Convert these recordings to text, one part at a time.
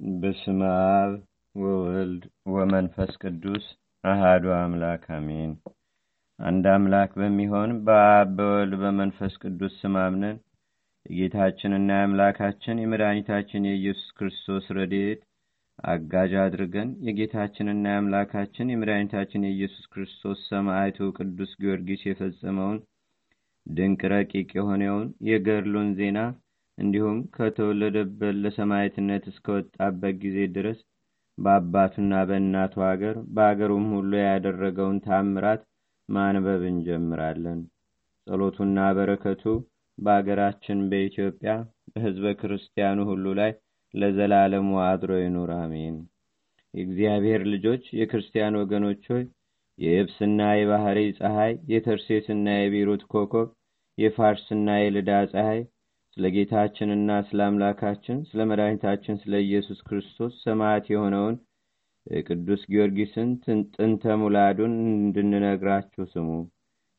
በስመ አብ ወወልድ ወመንፈስ ቅዱስ አሃዱ አምላክ አሜን። አንድ አምላክ በሚሆን በአብ በወልድ በመንፈስ ቅዱስ ስም አምነን የጌታችንና የአምላካችን የመድኃኒታችን የኢየሱስ ክርስቶስ ረድኤት አጋዥ አድርገን የጌታችንና የአምላካችን የመድኃኒታችን የኢየሱስ ክርስቶስ ሰማዕቱ ቅዱስ ጊዮርጊስ የፈጸመውን ድንቅ ረቂቅ የሆነውን የገድሉን ዜና እንዲሁም ከተወለደበት ለሰማዕትነት እስከወጣበት ጊዜ ድረስ በአባቱና በእናቱ አገር በአገሩም ሁሉ ያደረገውን ታምራት ማንበብ እንጀምራለን። ጸሎቱና በረከቱ በአገራችን በኢትዮጵያ በሕዝበ ክርስቲያኑ ሁሉ ላይ ለዘላለሙ አድሮ ይኑር፣ አሜን። የእግዚአብሔር ልጆች የክርስቲያን ወገኖች ሆይ የየብስና የባህሪ ፀሐይ፣ የተርሴስና የቢሩት ኮከብ፣ የፋርስና የልዳ ፀሐይ ስለ ጌታችንና ስለ አምላካችን ስለ መድኃኒታችን ስለ ኢየሱስ ክርስቶስ ሰማዕት የሆነውን ቅዱስ ጊዮርጊስን ጥንተ ሙላዱን እንድንነግራችሁ ስሙ።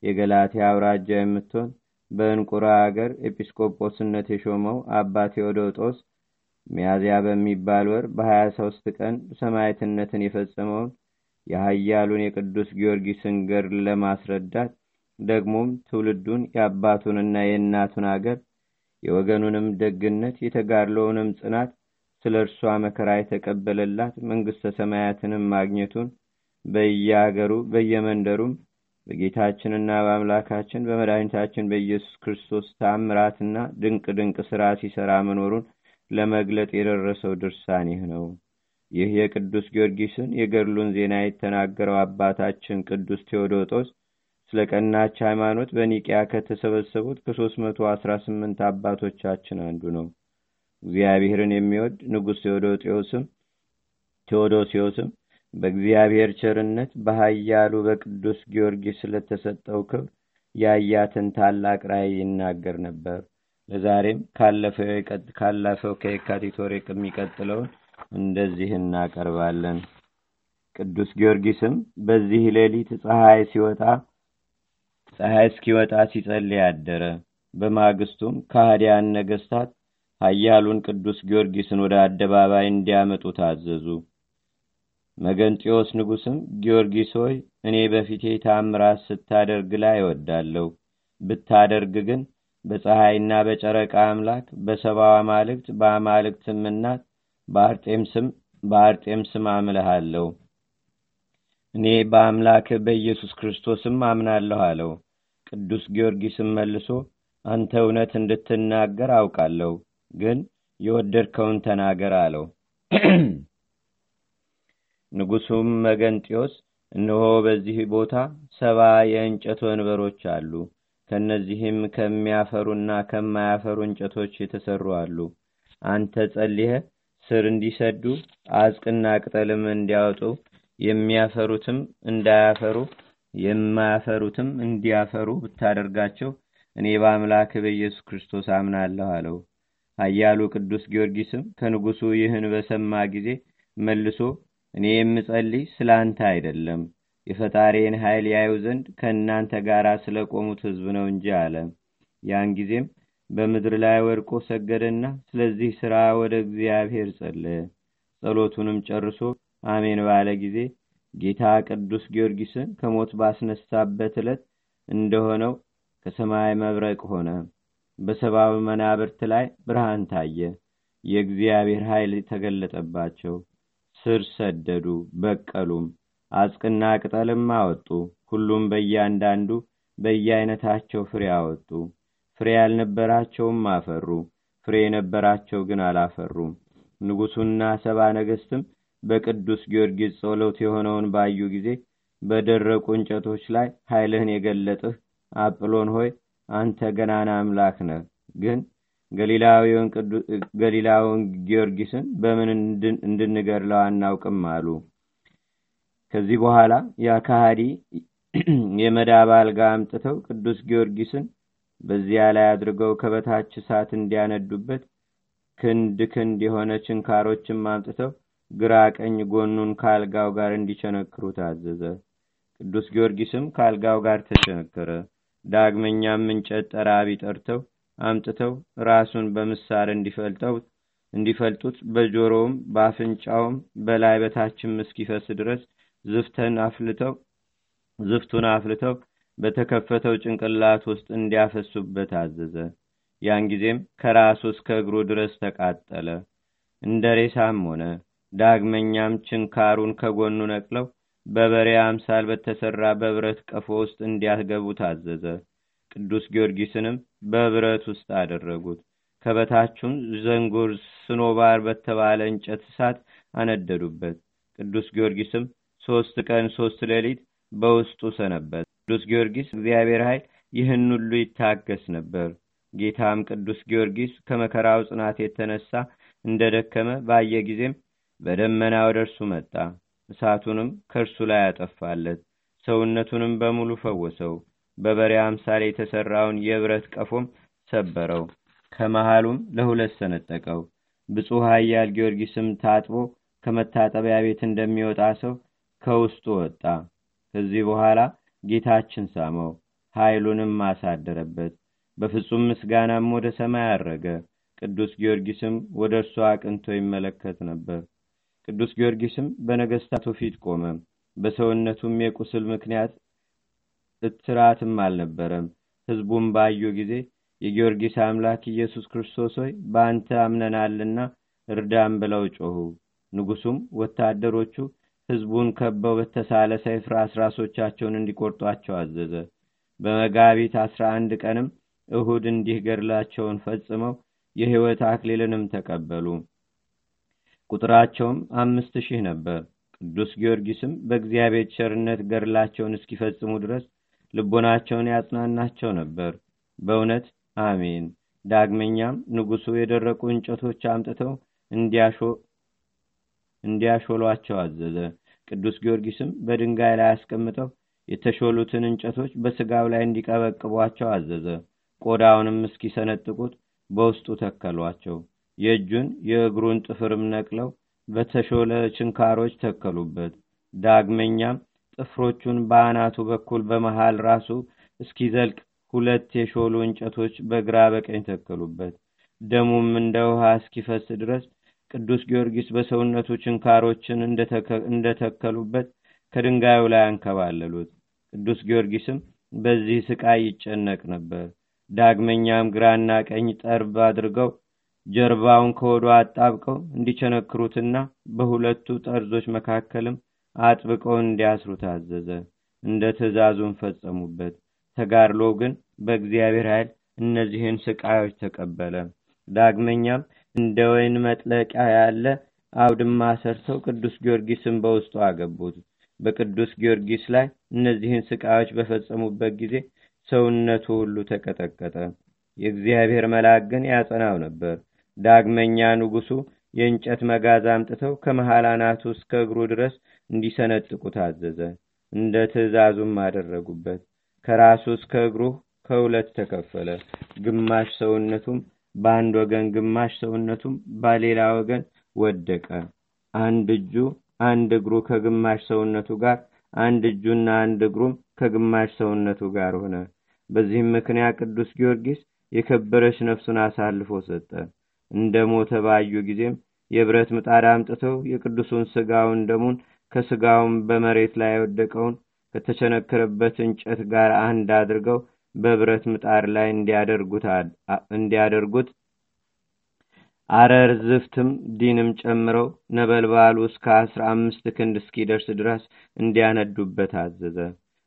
የገላትያ አውራጃ የምትሆን በእንቁራ አገር ኤጲስቆጶስነት የሾመው አባ ቴዎዶጦስ ሚያዝያ በሚባል ወር በሀያ ሶስት ቀን ሰማዕትነትን የፈጸመውን የሀያሉን የቅዱስ ጊዮርጊስን ገድል ለማስረዳት ደግሞም ትውልዱን የአባቱንና የእናቱን አገር የወገኑንም ደግነት የተጋድሎውንም ጽናት ስለ እርሷ መከራ የተቀበለላት መንግሥተ ሰማያትንም ማግኘቱን በየአገሩ በየመንደሩም በጌታችንና በአምላካችን በመድኃኒታችን በኢየሱስ ክርስቶስ ታምራትና ድንቅ ድንቅ ሥራ ሲሠራ መኖሩን ለመግለጥ የደረሰው ድርሳን ይህ ነው። ይህ የቅዱስ ጊዮርጊስን የገድሉን ዜና የተናገረው አባታችን ቅዱስ ቴዎዶጦስ ስለ ቀናች ሃይማኖት በኒቅያ ከተሰበሰቡት ከሦስት መቶ አባቶቻችን አንዱ ነው። እግዚአብሔርን የሚወድ ንጉሥ ቴዎዶጤዎስም ቴዎዶሲዎስም በእግዚአብሔር ቸርነት በኃያሉ በቅዱስ ጊዮርጊስ ስለተሰጠው ክብር ያያትን ታላቅ ራእይ ይናገር ነበር። ለዛሬም ካለፈው ከየካቲት ወር የሚቀጥለውን እንደዚህ እናቀርባለን። ቅዱስ ጊዮርጊስም በዚህ ሌሊት ፀሐይ ሲወጣ ፀሐይ እስኪወጣ ሲጸልይ አደረ። በማግስቱም ከሃዲያን ነገስታት ኃያሉን ቅዱስ ጊዮርጊስን ወደ አደባባይ እንዲያመጡ ታዘዙ። መገንጢዮስ ንጉስም ጊዮርጊስ ሆይ እኔ በፊቴ ታምራት ስታደርግ ላይ እወዳለሁ። ብታደርግ ግን በፀሐይና በጨረቃ አምላክ በሰባው አማልክት በአማልክትም እናት በአርጤም ስም አምልሃለሁ። እኔ በአምላክ በኢየሱስ ክርስቶስም አምናለሁ አለው። ቅዱስ ጊዮርጊስም መልሶ አንተ እውነት እንድትናገር አውቃለሁ፣ ግን የወደድከውን ተናገር አለው። ንጉሱም መገንጢዮስ እነሆ በዚህ ቦታ ሰባ የእንጨት ወንበሮች አሉ። ከእነዚህም ከሚያፈሩና ከማያፈሩ እንጨቶች የተሰሩ አሉ። አንተ ጸልየ ስር እንዲሰዱ አዝቅና ቅጠልም እንዲያወጡ የሚያፈሩትም እንዳያፈሩ የማያፈሩትም እንዲያፈሩ ብታደርጋቸው እኔ በአምላክ በኢየሱስ ክርስቶስ አምናለሁ አለው። ኃያሉ ቅዱስ ጊዮርጊስም ከንጉሱ ይህን በሰማ ጊዜ መልሶ እኔ የምጸልይ ስለ አንተ አይደለም የፈጣሪን ኃይል ያዩ ዘንድ ከእናንተ ጋር ስለ ቆሙት ሕዝብ ነው እንጂ አለ። ያን ጊዜም በምድር ላይ ወድቆ ሰገደና ስለዚህ ሥራ ወደ እግዚአብሔር ጸለየ። ጸሎቱንም ጨርሶ አሜን ባለ ጊዜ ጌታ ቅዱስ ጊዮርጊስን ከሞት ባስነሳበት ዕለት እንደሆነው ከሰማይ መብረቅ ሆነ። በሰባብ መናብርት ላይ ብርሃን ታየ። የእግዚአብሔር ኃይል ተገለጠባቸው። ስር ሰደዱ፣ በቀሉም፣ አጽቅና ቅጠልም አወጡ። ሁሉም በእያንዳንዱ በየአይነታቸው ፍሬ አወጡ። ፍሬ ያልነበራቸውም አፈሩ፣ ፍሬ የነበራቸው ግን አላፈሩም። ንጉሡና ሰባ ነገሥትም በቅዱስ ጊዮርጊስ ጸሎት የሆነውን ባዩ ጊዜ በደረቁ እንጨቶች ላይ ኃይልህን የገለጥህ አጵሎን ሆይ አንተ ገናና አምላክ ነህ። ግን ገሊላዊውን ጊዮርጊስን በምን እንድንገድለው አናውቅም አሉ። ከዚህ በኋላ የአካሃዲ የመዳብ አልጋ አምጥተው ቅዱስ ጊዮርጊስን በዚያ ላይ አድርገው ከበታች እሳት እንዲያነዱበት ክንድ ክንድ የሆነ ችንካሮችም አምጥተው ግራ ቀኝ ጎኑን ከአልጋው ጋር እንዲቸነክሩ ታዘዘ። ቅዱስ ጊዮርጊስም ከአልጋው ጋር ተቸነከረ። ዳግመኛም እንጨት ጠራቢ ጠርተው አምጥተው ራሱን በምሳር እንዲፈልጠው እንዲፈልጡት በጆሮውም በአፍንጫውም በላይ በታችም እስኪፈስ ድረስ ዝፍተን አፍልተው ዝፍቱን አፍልተው በተከፈተው ጭንቅላት ውስጥ እንዲያፈሱበት አዘዘ። ያን ጊዜም ከራሱ እስከ እግሩ ድረስ ተቃጠለ፣ እንደ ሬሳም ሆነ። ዳግመኛም ችንካሩን ከጎኑ ነቅለው በበሬ አምሳል በተሰራ በብረት ቀፎ ውስጥ እንዲያገቡ ታዘዘ። ቅዱስ ጊዮርጊስንም በብረት ውስጥ አደረጉት። ከበታቹም ዘንጉር ስኖባር በተባለ እንጨት እሳት አነደዱበት። ቅዱስ ጊዮርጊስም ሶስት ቀን ሶስት ሌሊት በውስጡ ሰነበት። ቅዱስ ጊዮርጊስ እግዚአብሔር ኃይል ይህን ሁሉ ይታገስ ነበር። ጌታም ቅዱስ ጊዮርጊስ ከመከራው ጽናት የተነሳ እንደደከመ ባየ ጊዜም በደመና ወደ እርሱ መጣ። እሳቱንም ከእርሱ ላይ ያጠፋለት፣ ሰውነቱንም በሙሉ ፈወሰው። በበሬ አምሳል የተሰራውን የብረት ቀፎም ሰበረው፣ ከመሃሉም ለሁለት ሰነጠቀው። ብፁዕ ኃያል ጊዮርጊስም ታጥቦ ከመታጠቢያ ቤት እንደሚወጣ ሰው ከውስጡ ወጣ። ከዚህ በኋላ ጌታችን ሳመው፣ ኃይሉንም አሳደረበት። በፍጹም ምስጋናም ወደ ሰማይ አረገ። ቅዱስ ጊዮርጊስም ወደ እርሱ አቅንቶ ይመለከት ነበር። ቅዱስ ጊዮርጊስም በነገስታቱ ፊት ቆመ። በሰውነቱም የቁስል ምክንያት እትራትም አልነበረም። ሕዝቡም ባዩ ጊዜ የጊዮርጊስ አምላክ ኢየሱስ ክርስቶስ ሆይ በአንተ አምነናልና እርዳም ብለው ጮኹ። ንጉሱም ወታደሮቹ ሕዝቡን ከበው በተሳለ ሰይፍ ራሶቻቸውን እንዲቆርጧቸው አዘዘ። በመጋቢት አስራ አንድ ቀንም እሁድ እንዲህ ገድላቸውን ፈጽመው የሕይወት አክሊልንም ተቀበሉ። ቁጥራቸውም አምስት ሺህ ነበር። ቅዱስ ጊዮርጊስም በእግዚአብሔር ቸርነት ገድላቸውን እስኪፈጽሙ ድረስ ልቦናቸውን ያጽናናቸው ነበር። በእውነት አሜን። ዳግመኛም ንጉሱ የደረቁ እንጨቶች አምጥተው እንዲያሾሏቸው አዘዘ። ቅዱስ ጊዮርጊስም በድንጋይ ላይ አስቀምጠው የተሾሉትን እንጨቶች በስጋው ላይ እንዲቀበቅቧቸው አዘዘ። ቆዳውንም እስኪሰነጥቁት በውስጡ ተከሏቸው። የእጁን የእግሩን ጥፍርም ነቅለው በተሾለ ችንካሮች ተከሉበት። ዳግመኛም ጥፍሮቹን በአናቱ በኩል በመሃል ራሱ እስኪዘልቅ ሁለት የሾሉ እንጨቶች በግራ በቀኝ ተከሉበት። ደሙም እንደ ውሃ እስኪፈስ ድረስ ቅዱስ ጊዮርጊስ በሰውነቱ ችንካሮችን እንደተከሉበት ከድንጋዩ ላይ አንከባለሉት። ቅዱስ ጊዮርጊስም በዚህ ስቃይ ይጨነቅ ነበር። ዳግመኛም ግራና ቀኝ ጠርብ አድርገው ጀርባውን ከወዱ አጣብቀው እንዲቸነክሩትና በሁለቱ ጠርዞች መካከልም አጥብቀው እንዲያስሩ ታዘዘ። እንደ ትእዛዙን ፈጸሙበት። ተጋድሎ ግን በእግዚአብሔር ኃይል እነዚህን ስቃዮች ተቀበለ። ዳግመኛም እንደ ወይን መጥለቂያ ያለ አውድማ ሰርተው ቅዱስ ጊዮርጊስን በውስጡ አገቡት። በቅዱስ ጊዮርጊስ ላይ እነዚህን ስቃዮች በፈጸሙበት ጊዜ ሰውነቱ ሁሉ ተቀጠቀጠ። የእግዚአብሔር መልአክ ግን ያጸናው ነበር። ዳግመኛ ንጉሱ የእንጨት መጋዝ አምጥተው ከመሃል አናቱ እስከ እግሩ ድረስ እንዲሰነጥቁ ታዘዘ። እንደ ትእዛዙም አደረጉበት። ከራሱ እስከ እግሩ ከሁለት ተከፈለ። ግማሽ ሰውነቱም በአንድ ወገን፣ ግማሽ ሰውነቱም በሌላ ወገን ወደቀ። አንድ እጁ አንድ እግሩ ከግማሽ ሰውነቱ ጋር፣ አንድ እጁና አንድ እግሩም ከግማሽ ሰውነቱ ጋር ሆነ። በዚህም ምክንያት ቅዱስ ጊዮርጊስ የከበረች ነፍሱን አሳልፎ ሰጠ። እንደ ሞተ ባዩ ጊዜም የብረት ምጣድ አምጥተው የቅዱሱን ስጋውን ደሙን ከስጋውን በመሬት ላይ የወደቀውን ከተቸነከረበት እንጨት ጋር አንድ አድርገው በብረት ምጣድ ላይ እንዲያደርጉት አረር ዝፍትም ዲንም ጨምረው ነበልባሉ እስከ አስራ አምስት ክንድ እስኪደርስ ድረስ እንዲያነዱበት አዘዘ።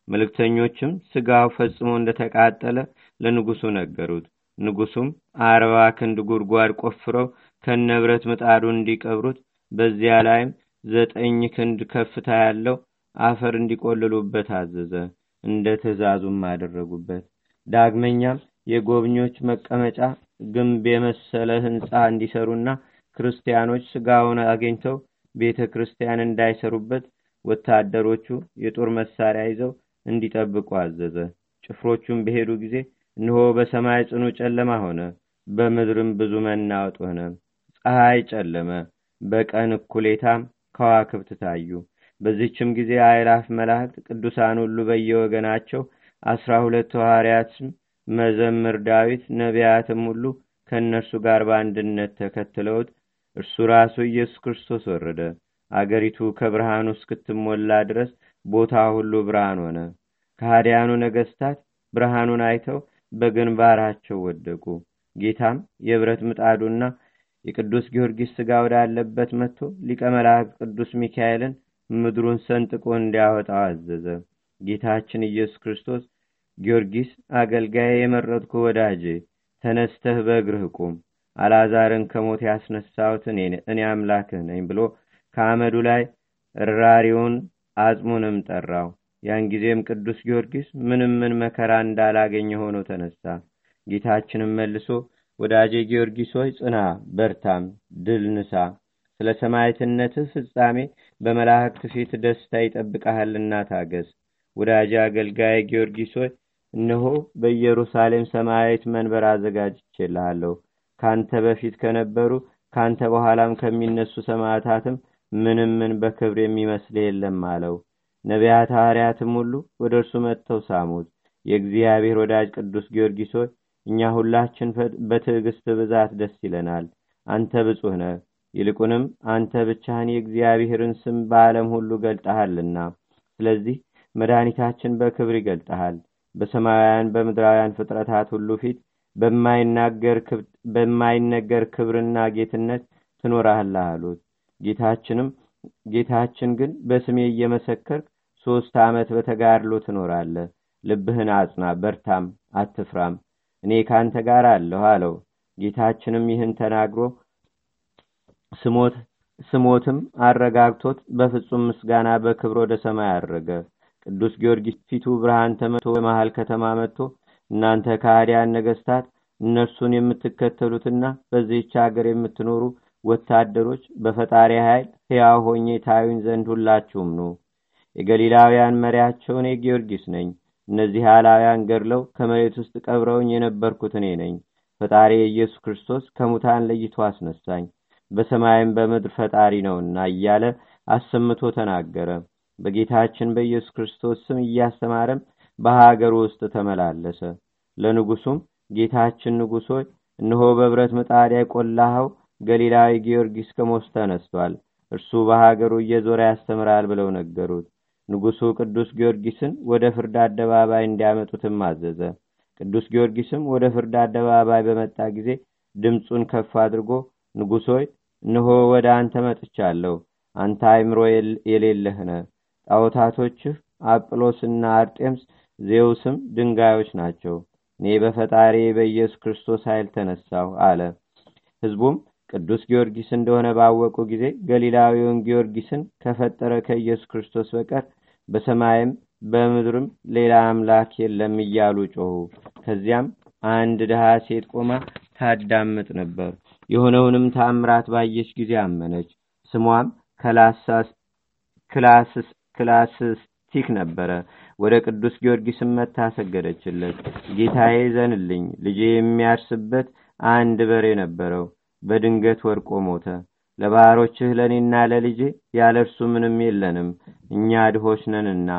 መልእክተኞችም ስጋው ፈጽሞ እንደተቃጠለ ለንጉሱ ነገሩት። ንጉሱም አርባ ክንድ ጉድጓድ ቆፍረው ከነብረት ምጣዱ እንዲቀብሩት በዚያ ላይም ዘጠኝ ክንድ ከፍታ ያለው አፈር እንዲቆልሉበት አዘዘ። እንደ ትእዛዙም አደረጉበት። ዳግመኛም የጎብኞች መቀመጫ ግንብ የመሰለ ህንፃ እንዲሰሩና ክርስቲያኖች ስጋውን አግኝተው ቤተ ክርስቲያን እንዳይሰሩበት ወታደሮቹ የጦር መሳሪያ ይዘው እንዲጠብቁ አዘዘ። ጭፍሮቹም በሄዱ ጊዜ እነሆ በሰማይ ጽኑ ጨለማ ሆነ፣ በምድርም ብዙ መናወጥ ሆነ። ፀሐይ ጨለመ፣ በቀን እኩሌታም ከዋክብት ታዩ። በዚህችም ጊዜ አእላፍ መላእክት ቅዱሳን ሁሉ በየወገናቸው አስራ ሁለት ሐዋርያትም መዘምር ዳዊት ነቢያትም ሁሉ ከእነርሱ ጋር በአንድነት ተከትለውት እርሱ ራሱ ኢየሱስ ክርስቶስ ወረደ። አገሪቱ ከብርሃኑ እስክትሞላ ድረስ ቦታ ሁሉ ብርሃን ሆነ። ከሃዲያኑ ነገስታት ብርሃኑን አይተው በግንባራቸው ወደቁ። ጌታም የብረት ምጣዱና የቅዱስ ጊዮርጊስ ሥጋ ወዳለበት መጥቶ ሊቀ መላእክት ቅዱስ ሚካኤልን ምድሩን ሰንጥቆ እንዲያወጣው አዘዘ። ጌታችን ኢየሱስ ክርስቶስ ጊዮርጊስ አገልጋይ የመረጥኩ ወዳጄ ተነስተህ በእግርህ ቁም፣ አልዓዛርን ከሞት ያስነሳሁት እኔ አምላክህ ነኝ ብሎ ከአመዱ ላይ እራሪውን አጽሙንም ጠራው። ያን ጊዜም ቅዱስ ጊዮርጊስ ምንም ምን መከራ እንዳላገኘ ሆኖ ተነሳ። ጌታችንም መልሶ ወዳጄ ጊዮርጊስ ሆይ ጽና፣ በርታም፣ ድል ንሳ። ስለ ሰማዕትነትህ ፍጻሜ በመላእክት ፊት ደስታ ይጠብቀሃልና ታገስ። ወዳጄ አገልጋይ ጊዮርጊስ ሆይ እነሆ በኢየሩሳሌም ሰማያዊት መንበር አዘጋጅቼልሃለሁ። ካንተ በፊት ከነበሩ ካንተ በኋላም ከሚነሱ ሰማዕታትም ምንም ምን በክብር የሚመስል የለም አለው። ነቢያት ሐዋርያትም ሁሉ ወደ እርሱ መጥተው ሳሙት። የእግዚአብሔር ወዳጅ ቅዱስ ጊዮርጊስ እኛ ሁላችን በትዕግስት ብዛት ደስ ይለናል። አንተ ብፁህ ነህ። ይልቁንም አንተ ብቻህን የእግዚአብሔርን ስም በዓለም ሁሉ ገልጠሃልና፣ ስለዚህ መድኃኒታችን በክብር ይገልጠሃል። በሰማያውያን በምድራውያን ፍጥረታት ሁሉ ፊት በማይነገር ክብርና ጌትነት ትኖራለህ አሉት። ጌታችንም ጌታችን ግን በስሜ እየመሰከርክ ሦስት ዓመት በተጋድሎ ትኖራለህ። ልብህን አጽና፣ በርታም፣ አትፍራም፣ እኔ ካንተ ጋር አለሁ አለው። ጌታችንም ይህን ተናግሮ ስሞትም አረጋግቶት በፍጹም ምስጋና በክብር ወደ ሰማይ አረገ። ቅዱስ ጊዮርጊስ ፊቱ ብርሃን ተመቶ በመሃል ከተማ መጥቶ እናንተ ከሃዲያን ነገስታት እነርሱን የምትከተሉትና በዚህች አገር የምትኖሩ ወታደሮች በፈጣሪ ኃይል ሕያው ሆኜ ታዩኝ ዘንድ ሁላችሁም ኑ። የገሊላውያን መሪያቸው እኔ ጊዮርጊስ ነኝ። እነዚህ አላውያን ገድለው ከመሬት ውስጥ ቀብረውኝ የነበርኩት እኔ ነኝ። ፈጣሪ ኢየሱስ ክርስቶስ ከሙታን ለይቶ አስነሳኝ፣ በሰማይም በምድር ፈጣሪ ነውና እያለ አሰምቶ ተናገረ። በጌታችን በኢየሱስ ክርስቶስ ስም እያስተማረም በሀገሩ ውስጥ ተመላለሰ። ለንጉሱም ጌታችን ሆይ እነሆ በብረት ምጣድ የቆላኸው ገሊላዊ ጊዮርጊስ ከሞት ተነስቷል። እርሱ በሀገሩ እየዞረ ያስተምራል ብለው ነገሩት። ንጉሱ ቅዱስ ጊዮርጊስን ወደ ፍርድ አደባባይ እንዲያመጡትም አዘዘ። ቅዱስ ጊዮርጊስም ወደ ፍርድ አደባባይ በመጣ ጊዜ ድምፁን ከፍ አድርጎ ንጉሥ ሆይ ወደ አንተ መጥቻለሁ። አንተ አይምሮ የሌለህ ነህ። ጣዖታቶችህ አጵሎስና አርጤምስ ዜውስም ድንጋዮች ናቸው። እኔ በፈጣሪ በኢየሱስ ክርስቶስ ኃይል ተነሳሁ አለ። ሕዝቡም ቅዱስ ጊዮርጊስ እንደሆነ ባወቁ ጊዜ ገሊላዊውን ጊዮርጊስን ከፈጠረ ከኢየሱስ ክርስቶስ በቀር በሰማይም በምድርም ሌላ አምላክ የለም እያሉ ጮኹ። ከዚያም አንድ ድሃ ሴት ቆማ ታዳምጥ ነበር። የሆነውንም ታምራት ባየች ጊዜ አመነች። ስሟም ክላስስቲክ ነበረ። ወደ ቅዱስ ጊዮርጊስም መጥታ ሰገደችለት። ጌታዬ እዘንልኝ፣ ልጄ የሚያርስበት አንድ በሬ ነበረው በድንገት ወድቆ ሞተ። ለባሮችህ ለእኔና ለልጄ ያለ እርሱ ምንም የለንም፣ እኛ ድሆች ነንና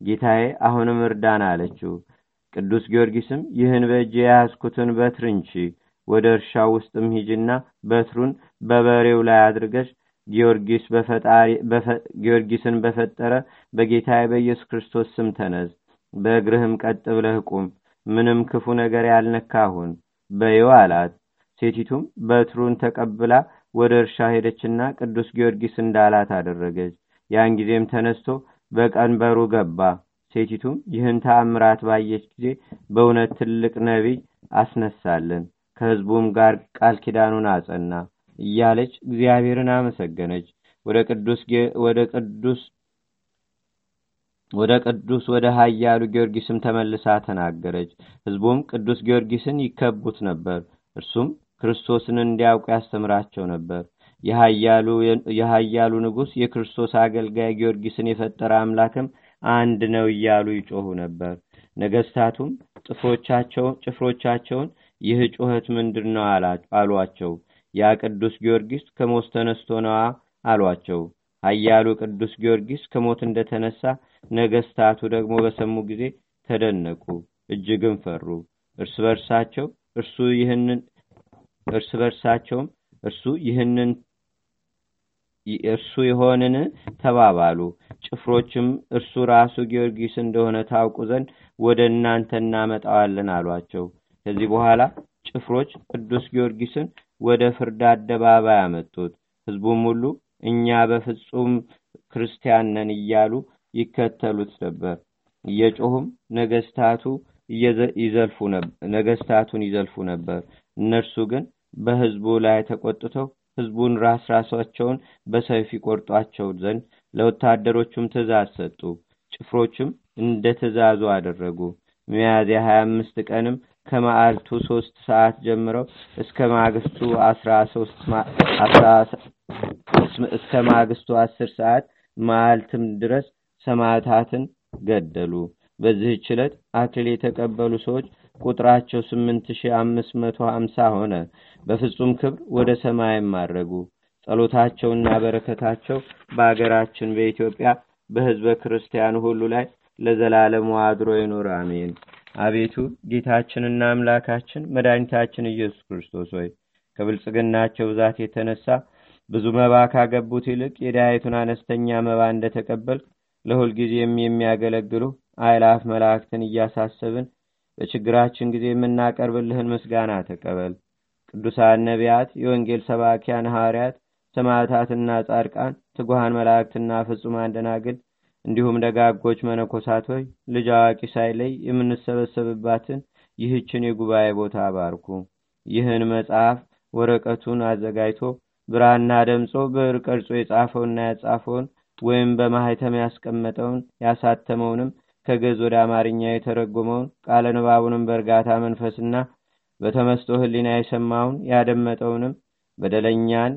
ጌታዬ አሁንም እርዳን አለችው። ቅዱስ ጊዮርጊስም ይህን በእጅ የያዝኩትን በትር እንቺ፣ ወደ እርሻው ውስጥም ሂጅና በትሩን በበሬው ላይ አድርገሽ ጊዮርጊስን በፈጠረ በጌታዬ በኢየሱስ ክርስቶስ ስም ተነዝ፣ በእግርህም ቀጥ ብለህ ቁም፣ ምንም ክፉ ነገር ያልነካሁን በይው አላት። ሴቲቱም በትሩን ተቀብላ ወደ እርሻ ሄደችና ቅዱስ ጊዮርጊስ እንዳላት አደረገች። ያን ጊዜም ተነስቶ በቀንበሩ ገባ። ሴቲቱም ይህን ተአምራት ባየች ጊዜ በእውነት ትልቅ ነቢይ አስነሳለን፣ ከሕዝቡም ጋር ቃል ኪዳኑን አጸና እያለች እግዚአብሔርን አመሰገነች። ወደ ቅዱስ ወደ ቅዱስ ወደ ኃያሉ ጊዮርጊስም ተመልሳ ተናገረች። ሕዝቡም ቅዱስ ጊዮርጊስን ይከቡት ነበር። እርሱም ክርስቶስን እንዲያውቁ ያስተምራቸው ነበር። የኃያሉ ንጉሥ የክርስቶስ አገልጋይ ጊዮርጊስን የፈጠረ አምላክም አንድ ነው እያሉ ይጮኹ ነበር። ነገስታቱም ጭፍሮቻቸውን ይህ ጩኸት ምንድን ነው አሏቸው። ያ ቅዱስ ጊዮርጊስ ከሞት ተነስቶ ነዋ አሏቸው። ኃያሉ ቅዱስ ጊዮርጊስ ከሞት እንደተነሳ ነገስታቱ ደግሞ በሰሙ ጊዜ ተደነቁ፣ እጅግም ፈሩ። እርስ በርሳቸው እርሱ እርስ በርሳቸውም እርሱ ይህንን እርሱ ይሆንን ተባባሉ። ጭፍሮችም እርሱ ራሱ ጊዮርጊስ እንደሆነ ታውቁ ዘንድ ወደ እናንተ እናመጣዋለን አሏቸው። ከዚህ በኋላ ጭፍሮች ቅዱስ ጊዮርጊስን ወደ ፍርድ አደባባይ አመጡት። ሕዝቡም ሁሉ እኛ በፍጹም ክርስቲያን ነን እያሉ ይከተሉት ነበር። እየጮሁም ነገስታቱ ነገስታቱን ይዘልፉ ነበር። እነርሱ ግን በሕዝቡ ላይ ተቆጥተው ሕዝቡን ራስ ራሳቸውን በሰይፍ ይቆርጧቸው ዘንድ ለወታደሮቹም ትእዛዝ ሰጡ። ጭፍሮችም እንደ ትእዛዙ አደረጉ። ሚያዝያ 25 ቀንም ከመዓልቱ ሶስት ሰዓት ጀምረው እስከ ማግስቱ እስከ ማግስቱ አስር ሰዓት መዓልትም ድረስ ሰማዕታትን ገደሉ። በዚህች ዕለት አክሊል የተቀበሉ ሰዎች ቁጥራቸው 8550 ሆነ። በፍጹም ክብር ወደ ሰማይም ማረጉ። ጸሎታቸውና በረከታቸው በአገራችን በኢትዮጵያ በሕዝበ ክርስቲያኑ ሁሉ ላይ ለዘላለሙ አድሮ ይኑር፣ አሜን። አቤቱ ጌታችንና አምላካችን መድኃኒታችን ኢየሱስ ክርስቶስ ሆይ ከብልጽግናቸው ብዛት የተነሳ ብዙ መባ ካገቡት ይልቅ የድሃይቱን አነስተኛ መባ እንደተቀበልክ ለሁልጊዜም የሚያገለግሉ አእላፍ መላእክትን እያሳሰብን በችግራችን ጊዜ የምናቀርብልህን ምስጋና ተቀበል። ቅዱሳን ነቢያት፣ የወንጌል ሰባኪያን ሐዋርያት፣ ሰማዕታትና ጻድቃን፣ ትጉሃን መላእክትና ፍጹማን ደናግል እንዲሁም ደጋጎች መነኮሳት ሆይ ልጅ አዋቂ ሳይለይ የምንሰበሰብባትን ይህችን የጉባኤ ቦታ አባርኩ። ይህን መጽሐፍ ወረቀቱን አዘጋጅቶ ብራና ደምጾ ብዕር ቀርጾ የጻፈውና ያጻፈውን ወይም በማህተም ያስቀመጠውን ያሳተመውንም ከገዝ ወደ አማርኛ የተረጎመውን ቃለ ንባቡንም በእርጋታ መንፈስና በተመስጦ ህሊና የሰማውን ያደመጠውንም በደለኛን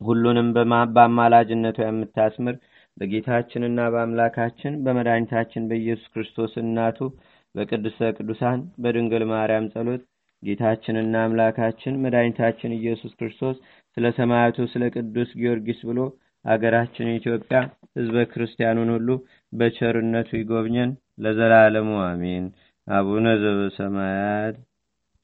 ሁሉንም በአማላጅነቱ የምታስምር በጌታችንና በአምላካችን በመድኃኒታችን በኢየሱስ ክርስቶስ እናቱ በቅድስተ ቅዱሳን በድንግል ማርያም ጸሎት ጌታችንና አምላካችን መድኃኒታችን ኢየሱስ ክርስቶስ ስለ ሰማያቱ ስለ ቅዱስ ጊዮርጊስ ብሎ አገራችን ኢትዮጵያ ህዝበ ክርስቲያኑን ሁሉ በቸርነቱ ይጎብኘን ለዘላለሙ አሜን። አቡነ ዘበሰማያት